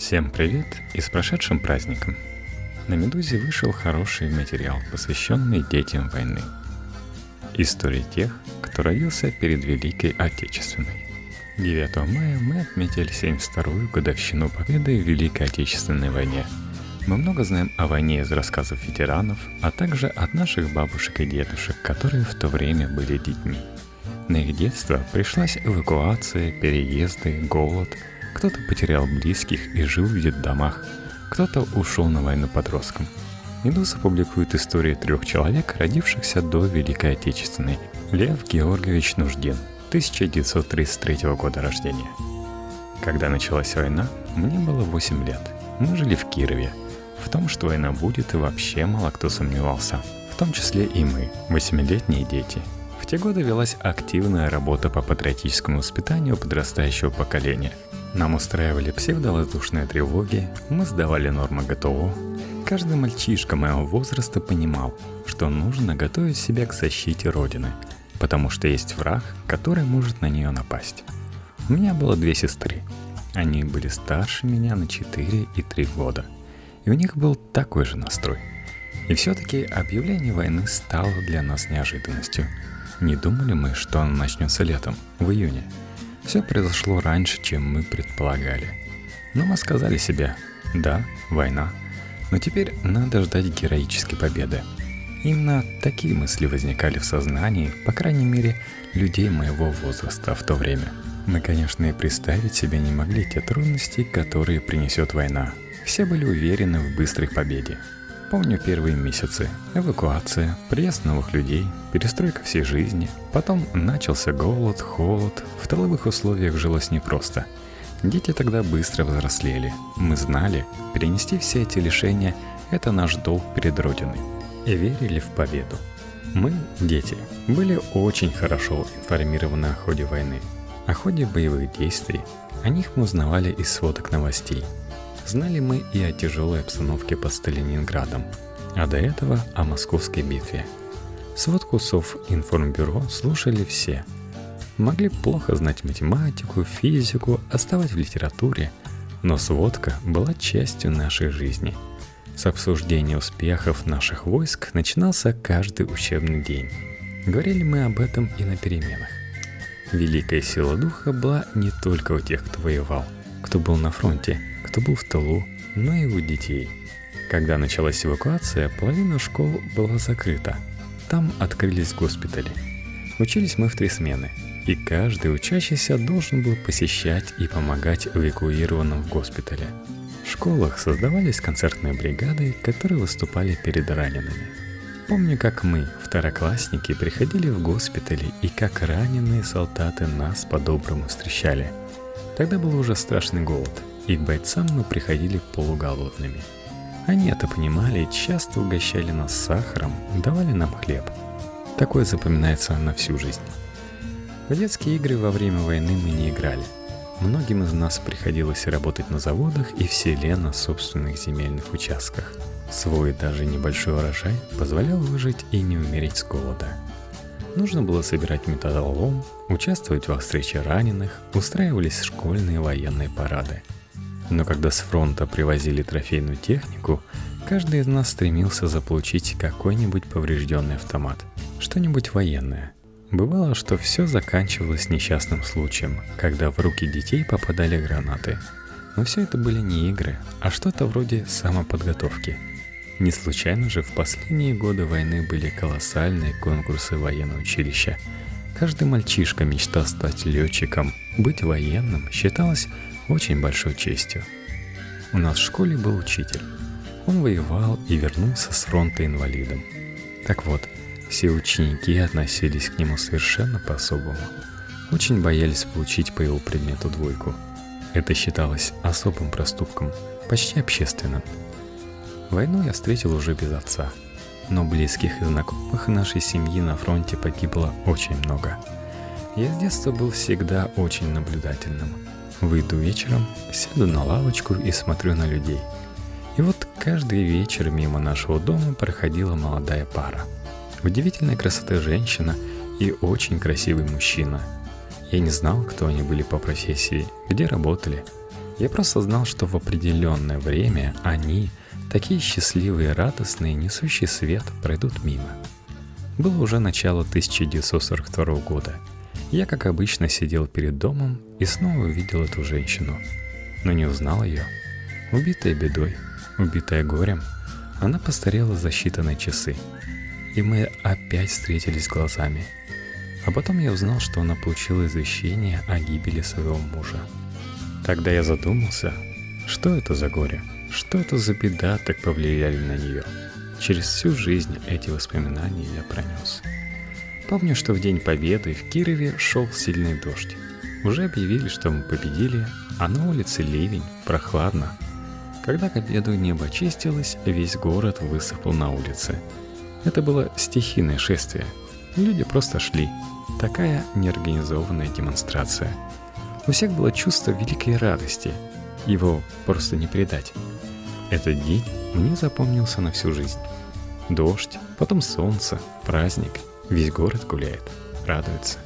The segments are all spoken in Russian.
Всем привет и с прошедшим праздником! На «Медузе» вышел хороший материал, посвященный детям войны. Истории тех, кто родился перед Великой Отечественной. 9 мая мы отметили 72-ю годовщину победы в Великой Отечественной войне. Мы много знаем о войне из рассказов ветеранов, а также от наших бабушек и дедушек, которые в то время были детьми. На их детство пришлась эвакуация, переезды, голод – кто-то потерял близких и жил в детдомах, кто-то ушел на войну подростком. Медуза публикует истории трех человек, родившихся до Великой Отечественной. Лев Георгиевич Нуждин, 1933 года рождения. Когда началась война, мне было 8 лет. Мы жили в Кирове. В том, что война будет, и вообще мало кто сомневался. В том числе и мы, восьмилетние дети. В те годы велась активная работа по патриотическому воспитанию подрастающего поколения – нам устраивали псевдовоздушные тревоги, мы сдавали нормы ГТО. Каждый мальчишка моего возраста понимал, что нужно готовить себя к защите Родины, потому что есть враг, который может на нее напасть. У меня было две сестры. Они были старше меня на 4 и 3 года. И у них был такой же настрой. И все-таки объявление войны стало для нас неожиданностью. Не думали мы, что оно начнется летом, в июне – все произошло раньше, чем мы предполагали. Но мы сказали себе, да, война, но теперь надо ждать героической победы. Именно такие мысли возникали в сознании, по крайней мере, людей моего возраста в то время. Мы, конечно, и представить себе не могли те трудности, которые принесет война. Все были уверены в быстрой победе. Помню первые месяцы. Эвакуация, приезд новых людей, перестройка всей жизни. Потом начался голод, холод. В тыловых условиях жилось непросто. Дети тогда быстро взрослели. Мы знали, перенести все эти лишения – это наш долг перед Родиной. И верили в победу. Мы, дети, были очень хорошо информированы о ходе войны. О ходе боевых действий. О них мы узнавали из сводок новостей – Знали мы и о тяжелой обстановке под Сталининградом, а до этого о московской битве. Сводку Совинформбюро слушали все. Могли плохо знать математику, физику, оставать в литературе, но сводка была частью нашей жизни. С обсуждения успехов наших войск начинался каждый учебный день. Говорили мы об этом и на переменах. Великая сила духа была не только у тех, кто воевал, кто был на фронте – кто был в тылу, но и у детей. Когда началась эвакуация, половина школ была закрыта. Там открылись госпитали. Учились мы в три смены, и каждый учащийся должен был посещать и помогать эвакуированным в госпитале. В школах создавались концертные бригады, которые выступали перед ранеными. Помню, как мы, второклассники, приходили в госпитали и как раненые солдаты нас по-доброму встречали. Тогда был уже страшный голод – и к бойцам мы приходили полуголодными. Они это понимали и часто угощали нас сахаром, давали нам хлеб. Такое запоминается на всю жизнь. В детские игры во время войны мы не играли. Многим из нас приходилось работать на заводах и в селе на собственных земельных участках. Свой даже небольшой урожай позволял выжить и не умереть с голода. Нужно было собирать металлолом, участвовать во встрече раненых, устраивались школьные военные парады – но когда с фронта привозили трофейную технику, каждый из нас стремился заполучить какой-нибудь поврежденный автомат, что-нибудь военное. Бывало, что все заканчивалось несчастным случаем, когда в руки детей попадали гранаты. Но все это были не игры, а что-то вроде самоподготовки. Не случайно же в последние годы войны были колоссальные конкурсы военного училища. Каждый мальчишка мечтал стать летчиком, быть военным считалось очень большой честью. У нас в школе был учитель. Он воевал и вернулся с фронта инвалидом. Так вот, все ученики относились к нему совершенно по-особому. Очень боялись получить по его предмету двойку. Это считалось особым проступком, почти общественным. Войну я встретил уже без отца, но близких и знакомых нашей семьи на фронте погибло очень много. Я с детства был всегда очень наблюдательным – Выйду вечером, сяду на лавочку и смотрю на людей. И вот каждый вечер мимо нашего дома проходила молодая пара. Удивительной красоты женщина и очень красивый мужчина. Я не знал, кто они были по профессии, где работали. Я просто знал, что в определенное время они, такие счастливые радостные, несущие свет, пройдут мимо. Было уже начало 1942 года. Я, как обычно, сидел перед домом и снова увидел эту женщину. Но не узнал ее. Убитая бедой, убитая горем, она постарела за считанные часы. И мы опять встретились глазами. А потом я узнал, что она получила извещение о гибели своего мужа. Тогда я задумался, что это за горе, что это за беда так повлияли на нее. Через всю жизнь эти воспоминания я пронес. Помню, что в День Победы в Кирове шел сильный дождь. Уже объявили, что мы победили, а на улице ливень, прохладно. Когда к обеду небо очистилось, весь город высыпал на улице. Это было стихийное шествие. Люди просто шли. Такая неорганизованная демонстрация – у всех было чувство великой радости. Его просто не передать. Этот день мне запомнился на всю жизнь. Дождь, потом солнце, праздник. Весь город гуляет, радуется.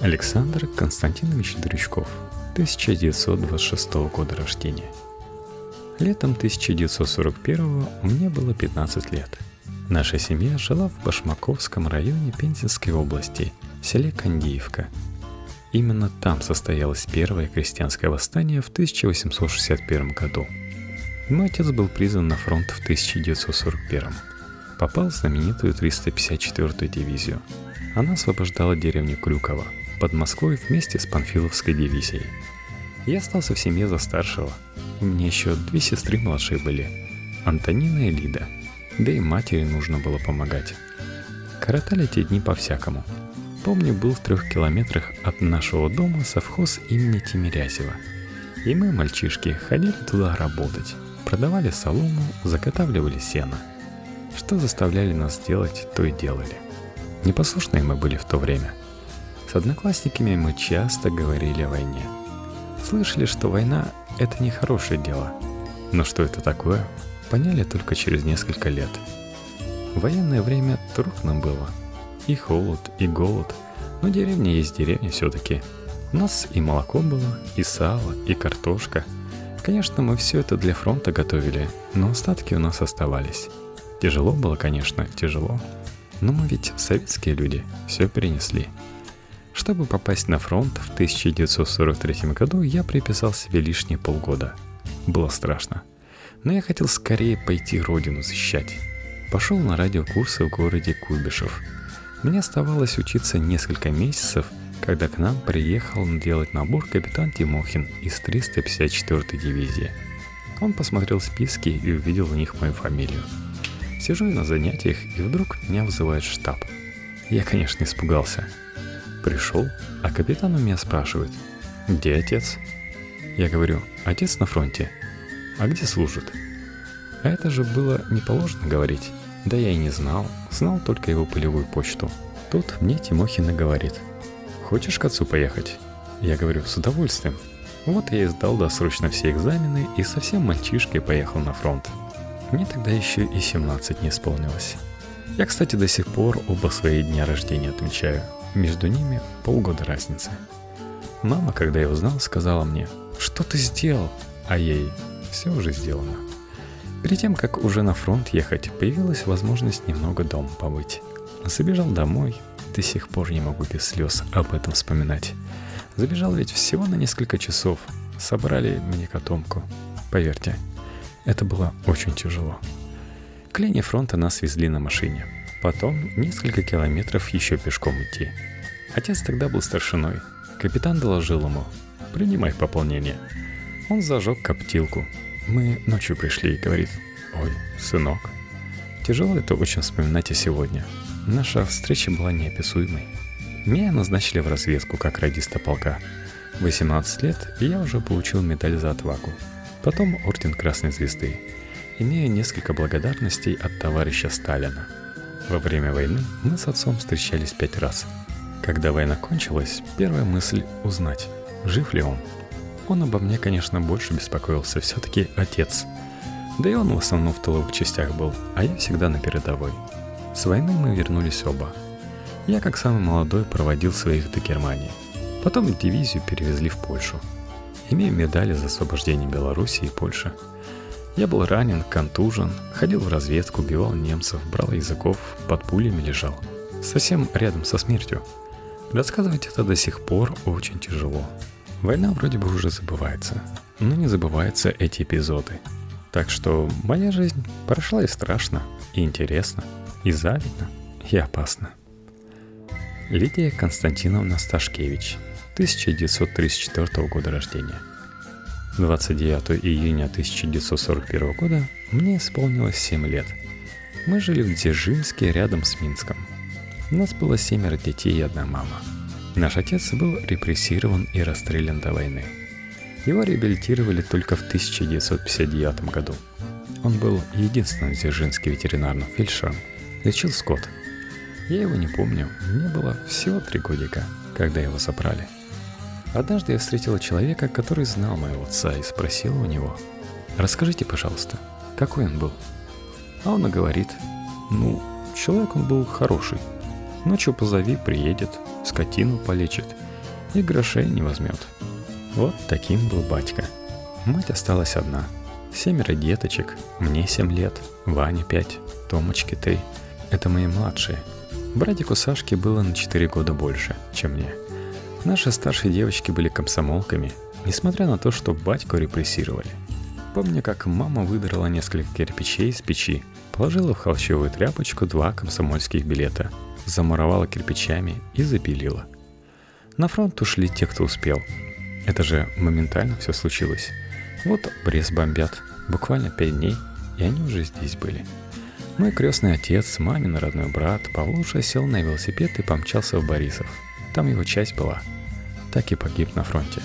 Александр Константинович Дрючков, 1926 года рождения. Летом 1941 мне было 15 лет. Наша семья жила в Башмаковском районе Пензенской области, селе Кандиевка, Именно там состоялось первое крестьянское восстание в 1861 году. Мой отец был призван на фронт в 1941. Попал в знаменитую 354-ю дивизию. Она освобождала деревню Крюково под Москвой вместе с Панфиловской дивизией. Я остался в семье за старшего. У меня еще две сестры младшие были. Антонина и Лида. Да и матери нужно было помогать. Коротали эти дни по-всякому – Помню, был в трех километрах от нашего дома совхоз имени Тимирязева. И мы, мальчишки, ходили туда работать. Продавали солому, заготавливали сено. Что заставляли нас делать, то и делали. Непослушные мы были в то время. С одноклассниками мы часто говорили о войне. Слышали, что война — это не хорошее дело. Но что это такое, поняли только через несколько лет. В военное время трудно было — и холод, и голод. Но деревня есть деревня все-таки. У нас и молоко было, и сало, и картошка. Конечно, мы все это для фронта готовили, но остатки у нас оставались. Тяжело было, конечно, тяжело. Но мы ведь советские люди, все перенесли. Чтобы попасть на фронт в 1943 году, я приписал себе лишние полгода. Было страшно. Но я хотел скорее пойти родину защищать. Пошел на радиокурсы в городе Куйбышев – мне оставалось учиться несколько месяцев, когда к нам приехал делать набор капитан Тимохин из 354-й дивизии. Он посмотрел списки и увидел в них мою фамилию. Сижу я на занятиях, и вдруг меня вызывает штаб. Я, конечно, испугался. Пришел, а капитан у меня спрашивает, где отец? Я говорю, отец на фронте. А где служит? А это же было не положено говорить. Да я и не знал, знал только его полевую почту. Тут мне Тимохина говорит, «Хочешь к отцу поехать?» Я говорю, «С удовольствием». Вот я и сдал досрочно все экзамены и совсем мальчишкой поехал на фронт. Мне тогда еще и 17 не исполнилось. Я, кстати, до сих пор оба свои дня рождения отмечаю. Между ними полгода разницы. Мама, когда я узнал, сказала мне, что ты сделал? А ей, все уже сделано. Перед тем, как уже на фронт ехать, появилась возможность немного дома побыть. Забежал домой, до сих пор не могу без слез об этом вспоминать. Забежал ведь всего на несколько часов. Собрали мне котомку. Поверьте, это было очень тяжело. К линии фронта нас везли на машине. Потом несколько километров еще пешком идти. Отец тогда был старшиной. Капитан доложил ему «Принимай пополнение». Он зажег коптилку, мы ночью пришли и говорит, ой, сынок. Тяжело это очень вспоминать и сегодня. Наша встреча была неописуемой. Меня назначили в разведку как радиста полка. 18 лет, и я уже получил медаль за отвагу. Потом орден Красной Звезды. Имею несколько благодарностей от товарища Сталина. Во время войны мы с отцом встречались пять раз. Когда война кончилась, первая мысль – узнать, жив ли он – он обо мне, конечно, больше беспокоился, все-таки отец. Да и он в основном в тыловых частях был, а я всегда на передовой. С войны мы вернулись оба. Я, как самый молодой, проводил своих до Германии. Потом дивизию перевезли в Польшу. Имею медали за освобождение Беларуси и Польши. Я был ранен, контужен, ходил в разведку, убивал немцев, брал языков, под пулями лежал. Совсем рядом со смертью. Рассказывать это до сих пор очень тяжело. Война вроде бы уже забывается, но не забываются эти эпизоды. Так что моя жизнь прошла и страшно, и интересно, и завидно, и опасно. Лидия Константиновна Сташкевич, 1934 года рождения. 29 июня 1941 года мне исполнилось 7 лет. Мы жили в Дзержинске рядом с Минском. У нас было семеро детей и одна мама. Наш отец был репрессирован и расстрелян до войны. Его реабилитировали только в 1959 году. Он был единственным дзержинским ветеринарным фельдшером, лечил скот – я его не помню, мне было всего три годика, когда его забрали. Однажды я встретила человека, который знал моего отца и спросила у него, «Расскажите, пожалуйста, какой он был?» А он и говорит, «Ну, человек он был хороший. Ночью позови, приедет, скотину полечит и грошей не возьмет». Вот таким был батька. Мать осталась одна. Семеро деточек, мне семь лет, Ване пять, Томочке три. Это мои младшие – Братику Сашке было на 4 года больше, чем мне. Наши старшие девочки были комсомолками, несмотря на то, что батьку репрессировали. Помню, как мама выдрала несколько кирпичей из печи, положила в холщовую тряпочку два комсомольских билета, замуровала кирпичами и запилила. На фронт ушли те, кто успел. Это же моментально все случилось. Вот Брест бомбят, буквально пять дней, и они уже здесь были. Мой крестный отец, мамин родной брат, Павлуша сел на велосипед и помчался в Борисов. Там его часть была. Так и погиб на фронте.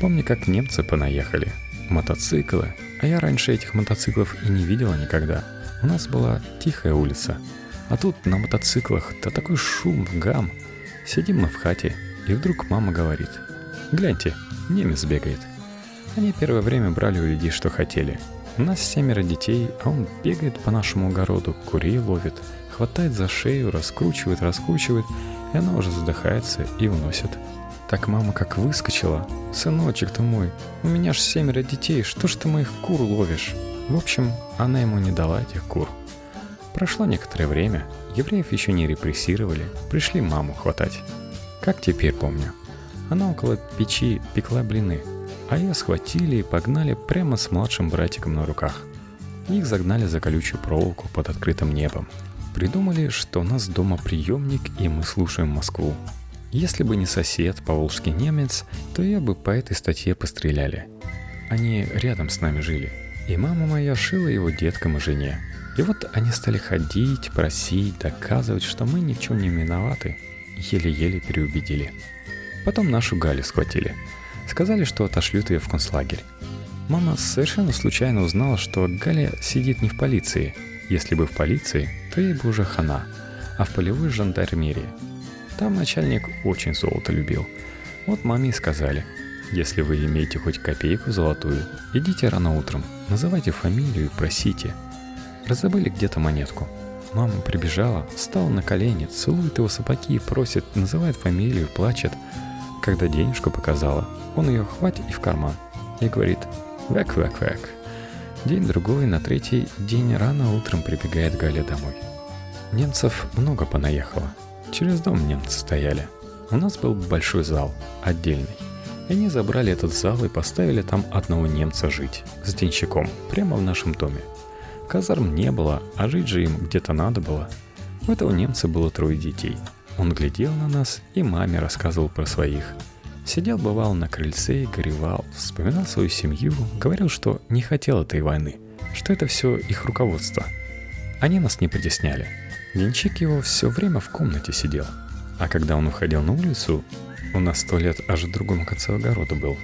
Помню, как немцы понаехали. Мотоциклы. А я раньше этих мотоциклов и не видела никогда. У нас была тихая улица. А тут на мотоциклах да такой шум, гам. Сидим мы в хате, и вдруг мама говорит. «Гляньте, немец бегает». Они первое время брали у людей, что хотели – у нас семеро детей, а он бегает по нашему огороду, курей ловит, хватает за шею, раскручивает, раскручивает, и она уже задыхается и уносит. Так мама как выскочила. «Сыночек ты мой, у меня ж семеро детей, что ж ты моих кур ловишь?» В общем, она ему не дала этих кур. Прошло некоторое время, евреев еще не репрессировали, пришли маму хватать. Как теперь помню. Она около печи пекла блины – а ее схватили и погнали прямо с младшим братиком на руках. Их загнали за колючую проволоку под открытым небом. Придумали, что у нас дома приемник и мы слушаем Москву. Если бы не сосед, поволжский немец, то я бы по этой статье постреляли. Они рядом с нами жили. И мама моя шила его деткам и жене. И вот они стали ходить, просить, доказывать, что мы ни в чем не виноваты. Еле-еле переубедили. Потом нашу Галю схватили – Сказали, что отошлют ее в концлагерь. Мама совершенно случайно узнала, что Галя сидит не в полиции. Если бы в полиции, то ей бы уже хана, а в полевой жандармерии. Там начальник очень золото любил. Вот маме и сказали, если вы имеете хоть копейку золотую, идите рано утром, называйте фамилию и просите. Разобыли где-то монетку. Мама прибежала, встала на колени, целует его сапоги и просит, называет фамилию, плачет. Когда денежку показала, он ее хватит и в карман. И говорит «Вэк-вэк-вэк». День-другой, на третий день рано утром прибегает Галя домой. Немцев много понаехало. Через дом немцы стояли. У нас был большой зал, отдельный. И они забрали этот зал и поставили там одного немца жить, с денщиком, прямо в нашем доме. Казарм не было, а жить же им где-то надо было. У этого немца было трое детей. Он глядел на нас и маме рассказывал про своих – Сидел, бывал на крыльце и горевал, вспоминал свою семью, говорил, что не хотел этой войны, что это все их руководство. Они нас не притесняли. Денчик его все время в комнате сидел. А когда он уходил на улицу, у нас туалет аж в другом конце огорода был.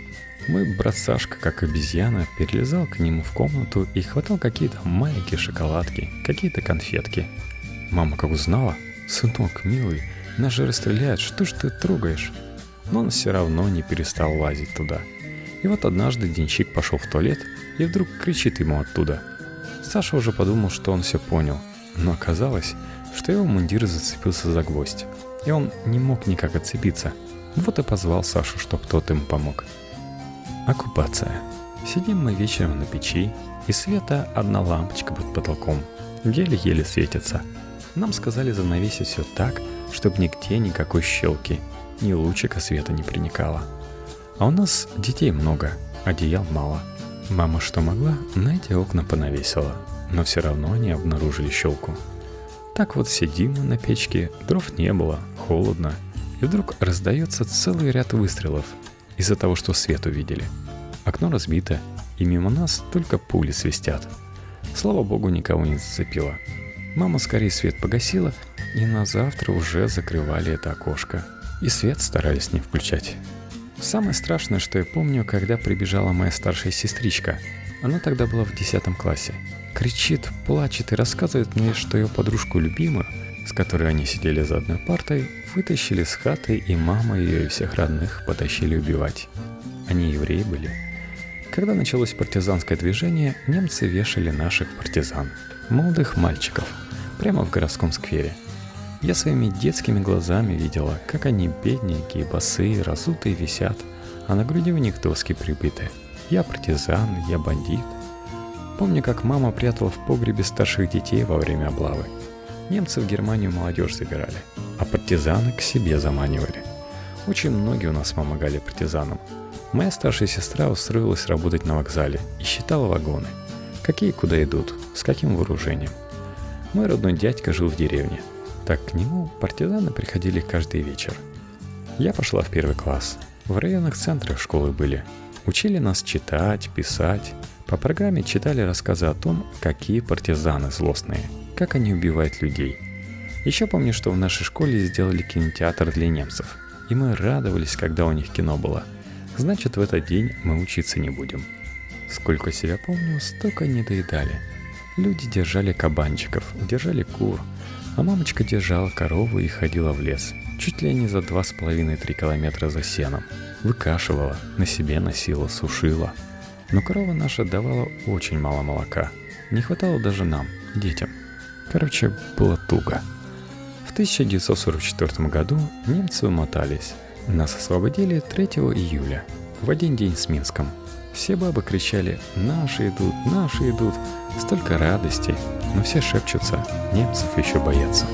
Мой брат Сашка, как обезьяна, перелезал к нему в комнату и хватал какие-то маленькие шоколадки, какие-то конфетки. Мама как узнала, «Сынок, милый, нас же расстреляют, что ж ты трогаешь?» но он все равно не перестал лазить туда. И вот однажды Денщик пошел в туалет и вдруг кричит ему оттуда. Саша уже подумал, что он все понял, но оказалось, что его мундир зацепился за гвоздь, и он не мог никак отцепиться. Вот и позвал Сашу, чтоб тот ему помог. Оккупация. Сидим мы вечером на печи, и света одна лампочка под потолком. Еле-еле светится. Нам сказали занавесить все так, чтобы нигде никакой щелки, ни лучика света не проникало. А у нас детей много, одеял мало. Мама что могла, на эти окна понавесила, но все равно они обнаружили щелку. Так вот сидим на печке, дров не было, холодно, и вдруг раздается целый ряд выстрелов из-за того, что свет увидели. Окно разбито, и мимо нас только пули свистят. Слава богу, никого не зацепило. Мама скорее свет погасила, и на завтра уже закрывали это окошко. И свет старались не включать. Самое страшное, что я помню, когда прибежала моя старшая сестричка. Она тогда была в 10 классе. Кричит, плачет и рассказывает мне, что ее подружку любимую, с которой они сидели за одной партой, вытащили с хаты, и мама ее и всех родных потащили убивать. Они евреи были. Когда началось партизанское движение, немцы вешали наших партизан, молодых мальчиков, прямо в городском сквере. Я своими детскими глазами видела, как они бедненькие, босые, разутые висят, а на груди у них доски прибиты. Я партизан, я бандит. Помню, как мама прятала в погребе старших детей во время облавы. Немцы в Германию молодежь забирали, а партизаны к себе заманивали. Очень многие у нас помогали партизанам, Моя старшая сестра устроилась работать на вокзале и считала вагоны. Какие куда идут, с каким вооружением. Мой родной дядька жил в деревне. Так к нему партизаны приходили каждый вечер. Я пошла в первый класс. В районных центрах школы были. Учили нас читать, писать. По программе читали рассказы о том, какие партизаны злостные, как они убивают людей. Еще помню, что в нашей школе сделали кинотеатр для немцев. И мы радовались, когда у них кино было – Значит, в этот день мы учиться не будем. Сколько себя помню, столько не доедали. Люди держали кабанчиков, держали кур, а мамочка держала корову и ходила в лес. Чуть ли не за два с половиной-три километра за сеном. Выкашивала, на себе носила, сушила. Но корова наша давала очень мало молока. Не хватало даже нам, детям. Короче, было туго. В 1944 году немцы умотались, нас освободили 3 июля, в один день с Минском. Все бабы кричали «Наши идут, наши идут!» Столько радости, но все шепчутся, немцев еще боятся.